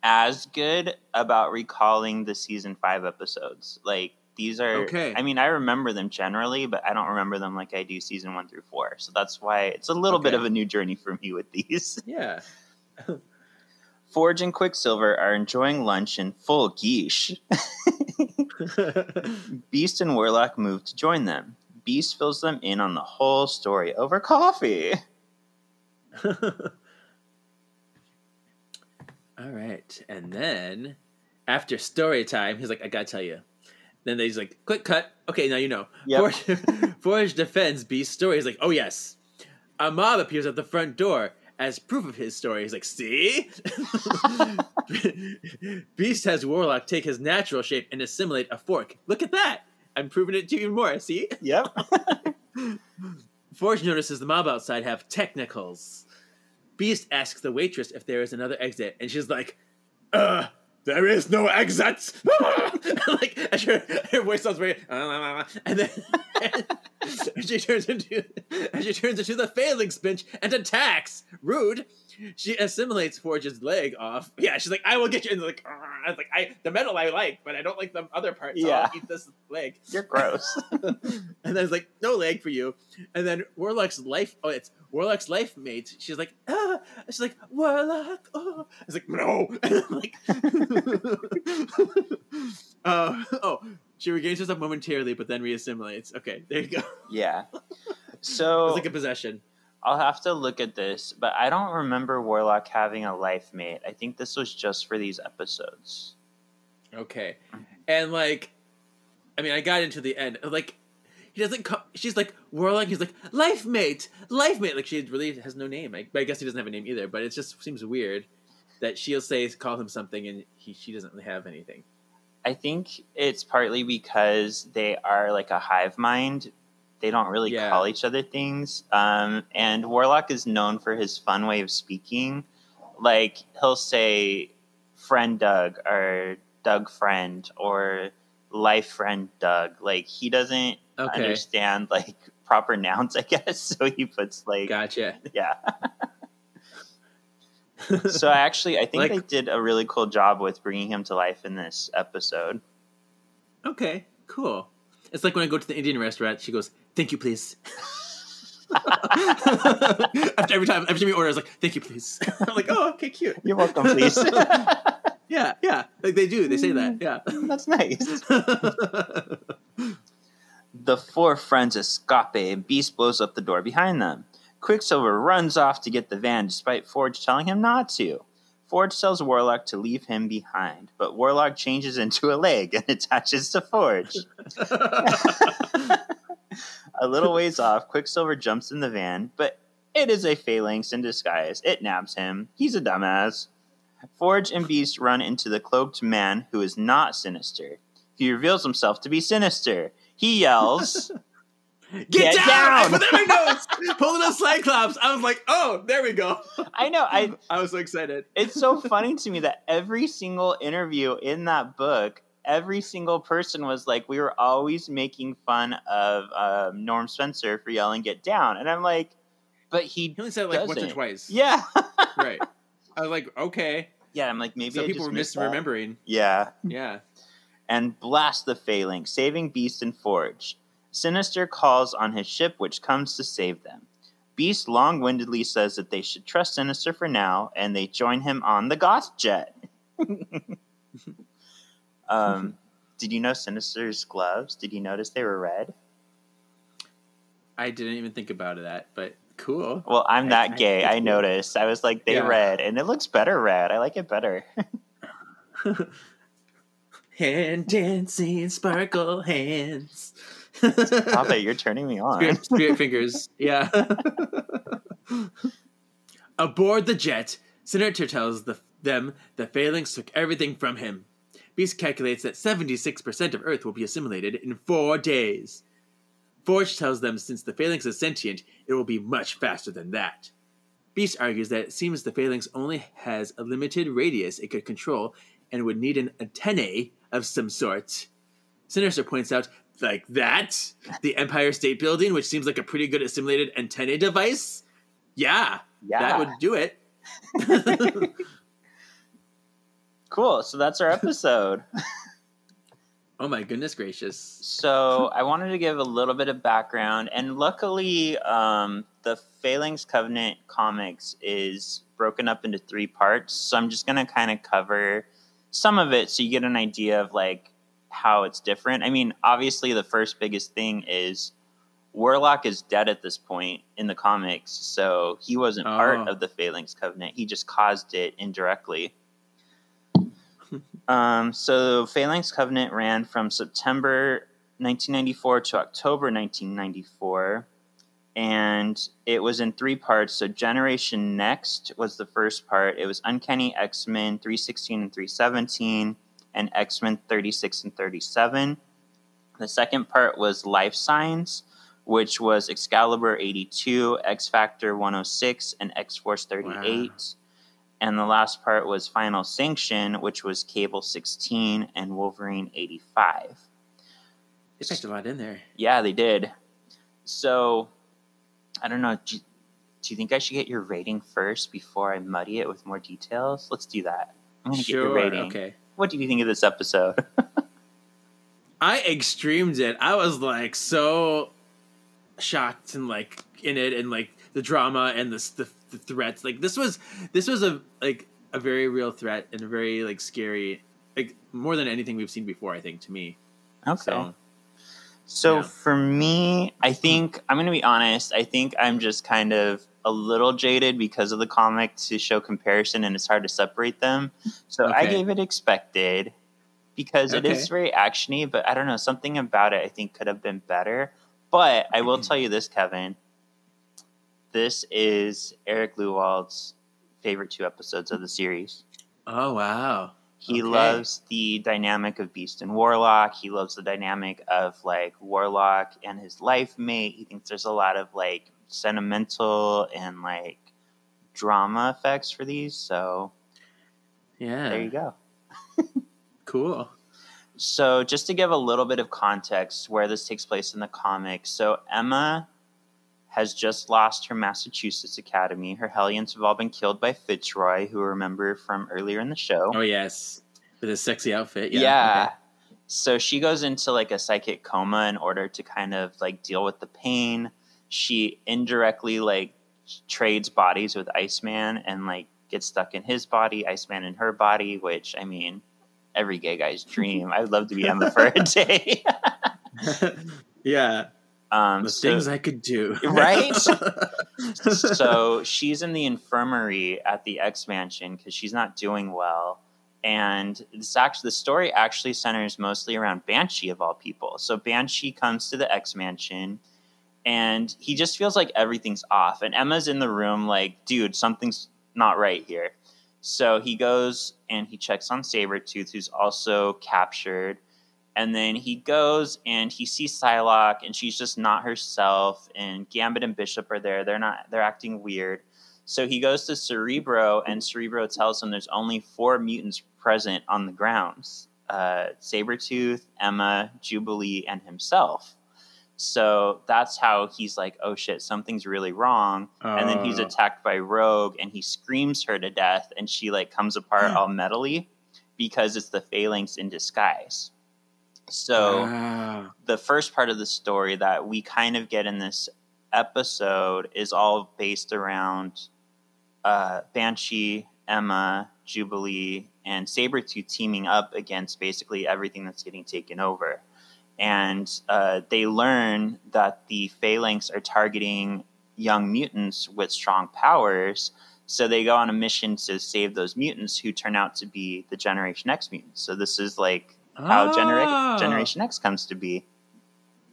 as good about recalling the season five episodes. Like these are Okay. I mean, I remember them generally, but I don't remember them like I do season one through four. So that's why it's a little bit of a new journey for me with these. Yeah. Forge and Quicksilver are enjoying lunch in full quiche. Beast and Warlock move to join them. Beast fills them in on the whole story over coffee. All right, and then after story time, he's like, "I gotta tell you." Then he's like, "Quick cut." Okay, now you know. Yep. Forge, Forge defends Beast's story. He's like, "Oh yes." A mob appears at the front door as proof of his story. He's like, "See." Beast has Warlock take his natural shape and assimilate a fork. Look at that! I'm proving it to you more. See. Yep. Forge notices the mob outside have technicals. Beast asks the waitress if there is another exit, and she's like, "Uh, there is no exit." like, her, her voice sounds very, "Uh, and then and she turns into, and she turns into the phalanx bench and attacks. Rude. She assimilates Forge's leg off. Yeah, she's like, "I will get you." And like, I was like, "I the metal I like, but I don't like the other parts. So Yeah. I'll eat this leg." You're gross. and then it's like no leg for you and then warlock's life oh it's warlock's life mate she's like ah she's like warlock oh it's like no and I'm like uh, oh she regains herself momentarily but then reassimilates. Okay there you go. Yeah. So it's like a possession. I'll have to look at this, but I don't remember Warlock having a life mate. I think this was just for these episodes. okay. And like i mean i got into the end. Like he doesn't call, she's like warlock he's like life mate! Life mate! Like she really has no name. I, I guess he doesn't have a name either but it just seems weird that she'll say call him something and he she doesn't really have anything I think it's partly because they are like a hive mind. They don't really Yeah. call each other things. Um, and Warlock is known for his fun way of speaking. Like he'll say friend Doug or Doug friend or life friend Doug. Like he doesn't okay understand like proper nouns, I guess. So he puts like gotcha yeah. so I actually, I think Like- they did a really cool job with bringing him to life in this episode. okay cool it's like when i go to the indian restaurant she goes thank you please after every time every time you order it's like thank you please i'm like oh okay cute You're welcome, please. yeah yeah like they do they say that mm, yeah That's nice. The four friends escape, and Beast blows up the door behind them. Quicksilver runs off to get the van despite Forge telling him not to. Forge tells Warlock to leave him behind, but Warlock changes into a leg and attaches to Forge. A little ways off, Quicksilver jumps in the van, but it is a phalanx in disguise. It nabs him. He's a dumbass. Forge and Beast run into the cloaked man who is not Sinister. He reveals himself to be Sinister. He yells, Get, Get down! I put that in my notes. Pulling a Cyclops. I was like, oh, there we go. I know, I I was so excited. it's so funny to me that every single interview in that book, every single person was like, we were always making fun of um, Norm Spencer for yelling "Get down," and I'm like, but he, He only said it like once or twice. yeah, Right. I was like, okay. yeah. I'm like, maybe so people just were missed that. misremembering. Yeah, Yeah. and blast the phalanx, saving Beast and Forge. Sinister calls on his ship, which comes to save them. Beast long windedly says that they should trust Sinister for now, and they join him on the Goth jet. um, did you know Sinister's gloves? Did you notice they were red? I didn't even think about that, but cool. Well, I'm I- that I- gay. I cool. noticed. I was like, they Yeah. red, and it looks better red. I like it better. Hand dancing, sparkle hands. Stop it! You're turning me on. Spirit, spirit fingers. Yeah. Aboard the jet, Sinister tells the, them the Phalanx took everything from him. Beast calculates that 76% of Earth will be assimilated in four days. Forge tells them since the Phalanx is sentient, it will be much faster than that. Beast argues that it seems the Phalanx only has a limited radius it could control and would need an antennae of some sort. Sinister points out, like that? The Empire State Building, which seems like a pretty good assimilated antennae device? Yeah, Yeah. that would do it. Cool. So that's our episode. Oh my goodness gracious! so I wanted to give a little bit of background, and luckily, um, the Phalanx Covenant comics is broken up into three parts. So I'm just gonna kind of cover some of it, so you get an idea of like how it's different. I mean, obviously, the first biggest thing is Warlock is dead at this point in the comics, so he wasn't part Oh. of the Phalanx Covenant. He just caused it indirectly. um, so Phalanx Covenant ran from September 1994 to October 1994, and it was in three parts. So Generation Next was the first part. It was Uncanny X Men 316 and 317, and X Men 36 and 37. The second part was Life Signs, which was Excalibur 82, X Factor 106, and X Force 38. And the last part was Final Sanction, which was Cable 16 and Wolverine 85. They packed a lot in there. Yeah, they did. So, I don't know. Do you, do you think I should get your rating first before I muddy it with more details? Let's do that. I'm going to get your Sure. rating. Okay. What do you think of this episode? I extremed it. I was like so shocked and like in it and like the drama and the the, the threats. Like this was this was a like a very real threat and a very like scary like more than anything we've seen before. I think to me. okay. So So Yeah. for me, I think I'm going to be honest. I think I'm just kind of a little jaded because of the comic to show comparison, and it's hard to separate them. So I gave it expected because it is very actiony, but I don't know something about it. I think could have been better. But I will tell you this, Kevin. This is Eric Lewald's favorite two episodes of the series. oh wow. He Okay. loves the dynamic of Beast and Warlock. He loves the dynamic of like Warlock and his life mate. He thinks there's a lot of like sentimental and like drama effects for these. So Yeah. there you go. Cool. So just to give a little bit of context where this takes place in the comics. So Emma has just lost her Massachusetts Academy. Her Hellions have all been killed by Fitzroy, who remember from earlier in the show. Oh yes. With his sexy outfit. Yeah. Yeah. So she goes into like a psychic coma in order to kind of like deal with the pain. She indirectly like trades bodies with Iceman and like gets stuck in his body, Iceman in her body, which I mean, every gay guy's dream. I'd love to be Emma for a day. Yeah. um, The so- things I could do. Right? so she's in the infirmary at the X Mansion because she's not doing well. And this actually, the story actually centers mostly around Banshee of all people. So Banshee comes to the X Mansion, and he just feels like everything's off. And Emma's in the room, like, dude, something's not right here. So he goes and he checks on Sabretooth, who's also captured. And then he goes and he sees Psylocke, and she's just not herself. And Gambit and Bishop are there. They're not. They're acting weird. So he goes to Cerebro, and Cerebro tells him there's only four mutants present on the grounds: uh, Sabretooth, Emma, Jubilee, and himself. So that's how he's like, "Oh shit, something's really wrong." And then he's Oh. attacked by Rogue, and he screams her to death, and she like comes apart all metally because it's the Phalanx in disguise. So Wow. the first part of the story that we kind of get in this episode is all based around uh, Banshee, Emma, Jubilee, and Sabretooth teaming up against basically everything that's getting taken over. And uh, they learn that the Phalanx are targeting young mutants with strong powers. So they go on a mission to save those mutants who turn out to be the Generation X mutants. So this is like how Genera- Oh. Generation X comes to be.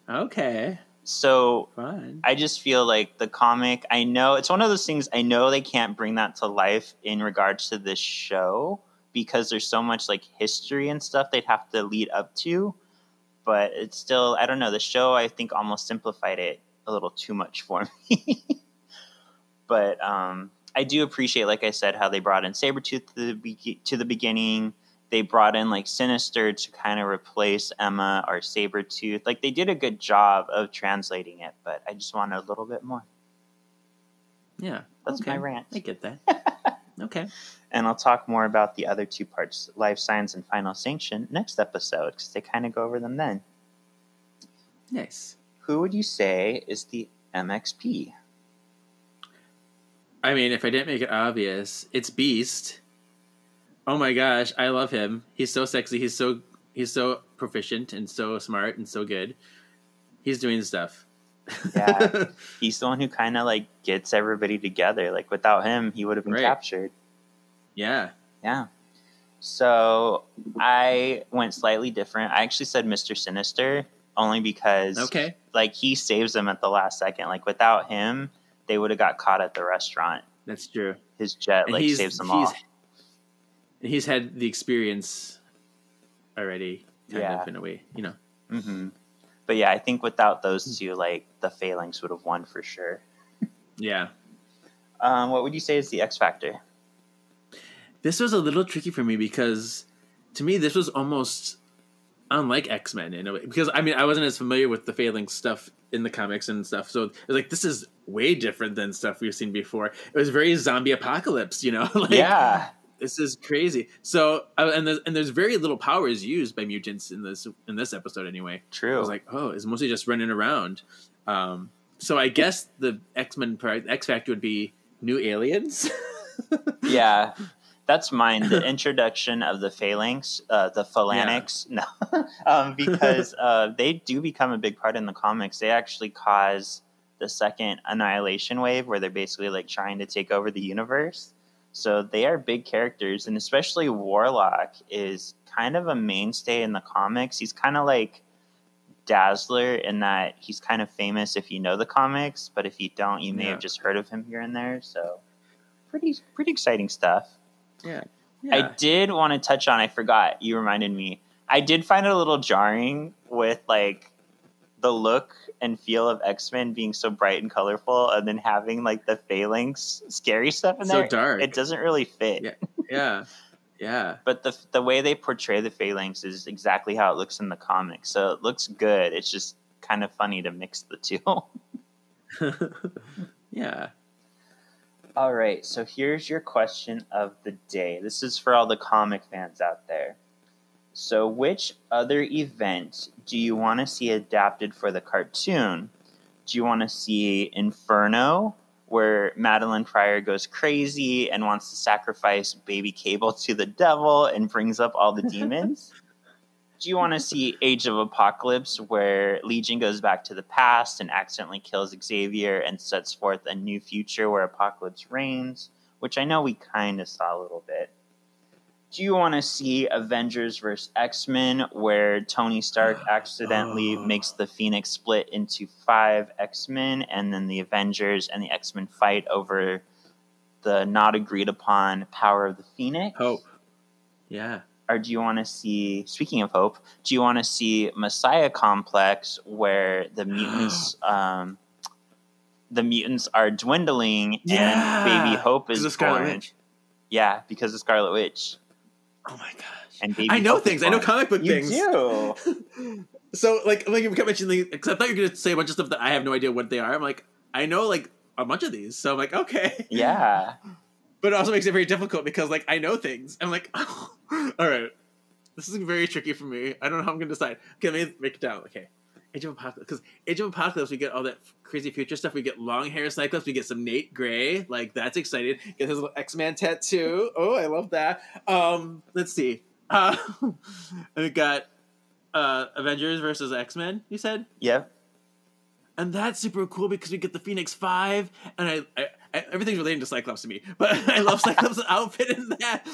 Okay. So Fine. I just feel like the comic, I know it's one of those things, I know they can't bring that to life in regards to this show because there's so much like history and stuff they'd have to lead up to. But it's still, I don't know, the show I think almost simplified it a little too much for me. but um, I do appreciate, like I said, how they brought in Sabretooth to the, be- to the beginning. They brought in like Sinister to kind of replace Emma or Sabretooth. Like they did a good job of translating it, but I just wanted a little bit more. Yeah. That's okay. my rant. I get that. Okay. And I'll talk more about the other two parts, Life Signs and Final Sanction, next episode, because they kind of go over them then. Nice. Who would you say is the MXP? I mean, if I didn't make it obvious, it's Beast. Oh my gosh, I love him. He's so sexy. He's so he's so proficient and so smart and so good. He's doing stuff. Yeah. He's the one who kind of like gets everybody together. Like without him, he would have been Right. captured. yeah. Yeah. So I went slightly different. I actually said Mr. Sinister only because Okay. like he saves them at the last second. Like without him, they would have got caught at the restaurant. That's true. His jet And like saves them all. He's had the experience already, kind Yeah. of in a way, you know. hmm But yeah, I think without those two, like the Phalanx would have won for sure. Yeah. Um, what would you say is the X Factor? This was a little tricky for me because to me this was almost unlike X Men in a way. Because I mean I wasn't as familiar with the Phalanx stuff in the comics and stuff. So it was like this is way different than stuff we've seen before. It was very zombie apocalypse, you know? like yeah, this is crazy. So uh, and there's, and there's very little powers used by mutants in this in this episode anyway. True. I was like, oh, it's mostly just running around. Um, so I guess the X Men X Factor would be new aliens. yeah, that's mine. The introduction of the Phalanx, uh, the Phalanx, no, um, because uh, they do become a big part in the comics. They actually cause the second annihilation wave, where they're basically like trying to take over the universe. So they are big characters, and especially Warlock is kind of a mainstay in the comics. He's kind of like Dazzler in that he's kind of famous if you know the comics, but if you don't, you may Yeah. have just heard of him here and there. So pretty pretty exciting stuff. yeah. I did want to touch on. I forgot. You reminded me. I did find it a little jarring with like the look and feel of X Men being so bright and colorful, and then having like the phalanx scary stuff in So there. dark. It doesn't really fit. Yeah. yeah. Yeah. But the the way they portray the phalanx is exactly how it looks in the comics. So it looks good. It's just kind of funny to mix the two. yeah. All right, so here's your question of the day. This is for all the comic fans out there. So, which other event do you want to see adapted for the cartoon? Do you want to see Inferno, where Madelyne Pryor goes crazy and wants to sacrifice baby Cable to the devil and brings up all the demons? Do you want to see Age of Apocalypse, where Legion goes back to the past and accidentally kills Xavier and sets forth a new future where Apocalypse reigns? Which I know we kind of saw a little bit. Do you want to see Avengers vs. X Men, where Tony Stark accidentally Oh. makes the Phoenix split into five X Men, and then the Avengers and the X Men fight over the not agreed upon power of the Phoenix? Hope. Yeah. or do you want to see speaking of hope do you want to see messiah complex where the mutants um the mutants are dwindling Yeah. and baby hope is born. Witch. yeah because of scarlet witch Oh my gosh. and I know things. I know comic book you things. do So like like you kept mentioning because I thought you were gonna say a bunch of stuff that I have no idea what they are. I'm like, I know like a bunch of these. So I'm like, okay. yeah But it also makes it very difficult because like I know things. I'm like, all right. This is very tricky for me. I don't know how I'm gonna decide. Okay, let me break it down. Okay. Age of Apocalypse, because Age of Apocalypse, we get all that crazy future stuff. We get long hair Cyclops. We get some Nate Gray, like that's exciting. Get his little X Man tattoo. Oh, I love that. Um, let's see. Uh, we got uh, Avengers versus X Men. You said, yeah. and that's super cool because we get the Phoenix Five, and I, I, I everything's relating to Cyclops to me, but I love Cyclops' outfit in that.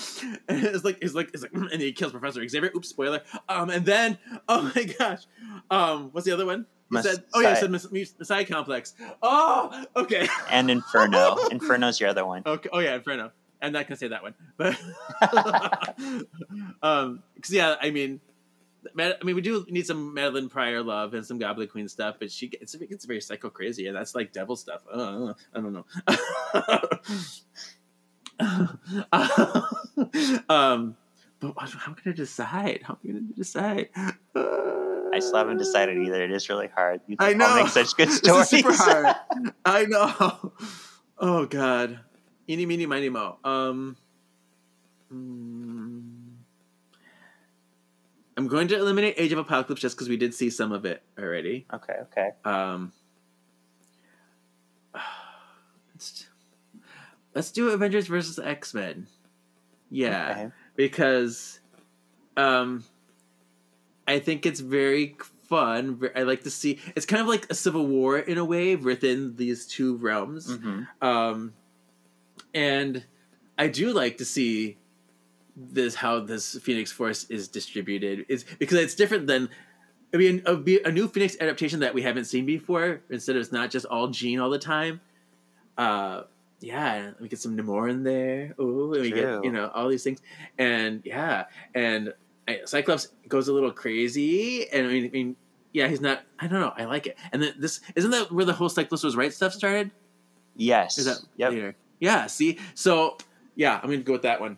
And it's like, it's like, it's like, and he kills Professor Xavier. Oops, spoiler. Um, and then, oh my gosh, um, what's the other one? You said, oh yeah, I said Mess- Mess- Messiah Complex. Oh, okay. and inferno inferno's your other one Okay. Oh yeah, Inferno. I'm not gonna say that one, but um, because yeah, I mean, I mean, we do need some Madelyne Pryor love and some Goblin Queen stuff, but she gets it gets very psycho crazy, and that's like devil stuff. Uh, I don't know. um, but how can I decide? How can I decide? I still haven't decided either it is really hard you I know. make such good stories super hard. I know. Oh God. Eeny, meeny, miny, mo. Um, mm, I'm going to eliminate Age of Apocalypse just because we did see some of it already. Okay, okay. Um, let's let's do Avengers versus X Men. Yeah, Okay. because um, I think it's very fun. I like to see. It's kind of like a civil war in a way within these two realms. Mhm. Um, and I do like to see this how this Phoenix Force is distributed is because it's different than I mean a, be a new Phoenix adaptation that we haven't seen before. Instead of it's not just all Jean all the time. Uh, yeah, we get some Namor in there. Oh, and we get you know all these things, and yeah, and Cyclops goes a little crazy, and I mean, I mean, yeah, he's not. I don't know. I like it, and then this isn't that where the whole Cyclops was right stuff started. Yes. Is that yep. later? Yeah. See, so yeah, I'm gonna go with that one.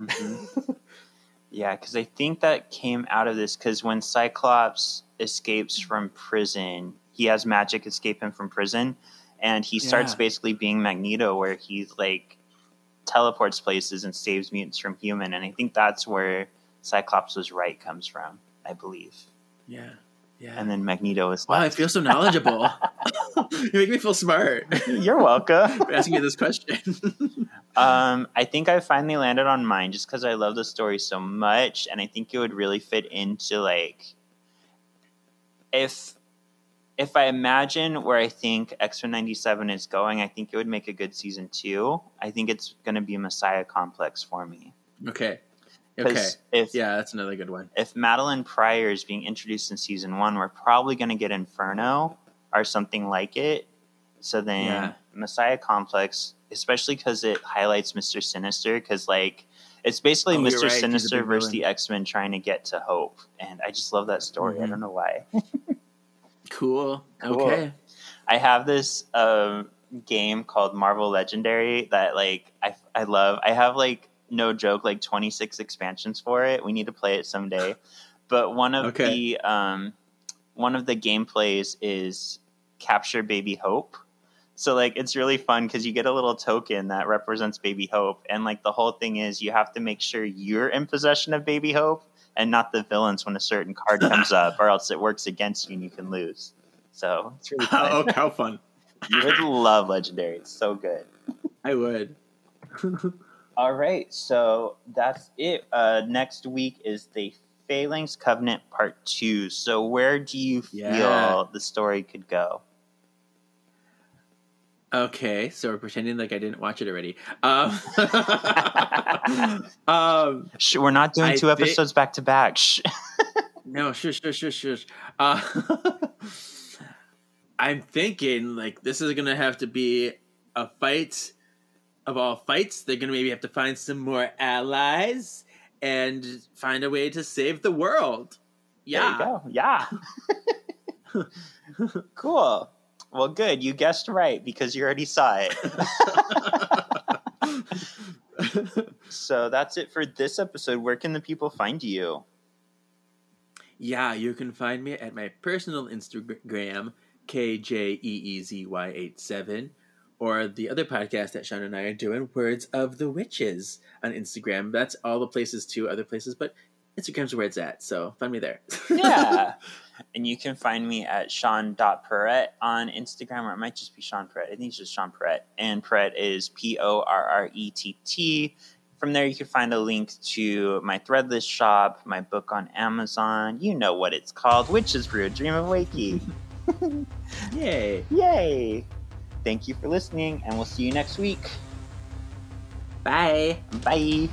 Mhm. yeah, because I think that came out of this because when Cyclops escapes from prison, he has magic escape him from prison, and he starts Yeah. basically being Magneto, where he's like teleports places and saves mutants from human, and I think that's where Cyclops was right comes from, I believe. Yeah. Yeah. And then Magneto is wow, I feel so knowledgeable. you make me feel smart. You're welcome. for asking me this question. Um, I think I finally landed on mine just because I love the story so much, and I think it would really fit into like if if I imagine where I think X Men ninety seven is going, I think it would make a good season two. I think it's going to be a Messiah Complex for me okay. Okay. if Yeah, that's another good one. if Madelyne Pryor is being introduced in season one, we're probably going to get Inferno or something like it. So then Yeah. Messiah Complex, especially because it highlights Mister Sinister, because like it's basically Oh, Mister right, Sinister versus villain. the X Men trying to get to Hope, and I just love that story. I Mhm. don't know why. Cool. Cool. Okay. I have this um, game called Marvel Legendary that like I I love. I have like no joke like 26 expansions for it. We need to play it someday. But one of Okay. the um, one of the gameplays is capture Baby Hope. So like it's really fun because you get a little token that represents Baby Hope, and like the whole thing is you have to make sure you're in possession of Baby Hope and not the villains when a certain card comes up, or else it works against you and you can lose. So it's really fun. oh, how fun. You would love Legendary. It's so good. I would. All right, so that's it. Uh, next week is the Phalanx Covenant Part Two. So where do you feel Yeah. the story could go? Okay, so we're pretending like I didn't watch it already. Um, um we're not doing I two thi- episodes back to back. Shh. no, shush, shush, shush, shush. Uh, I'm thinking like this is gonna have to be a fight of all fights. They're gonna maybe have to find some more allies and find a way to save the world. Yeah. There you go. Yeah. cool. Well, good. You guessed right because you already saw it. so that's it for this episode. Where can the people find you? Yeah, you can find me at my personal Instagram, KJEEZY87, or the other podcast that Shawn and I are doing, Words of the Witches, on Instagram. That's all the places to other places, but Instagram's where it's at, so find me there. yeah. And you can find me at Shawn.Perrette on Instagram, or it might just be Shawn Porrett. I think it's just Shawn Porrett. And Porrett is P O R R E T T. From there, you can find a link to my Threadless shop, my book on Amazon. You know what it's called Witches Brew, Dream of Wakey. Yay! Yay! Thank you for listening, and we'll see you next week. Bye! Bye.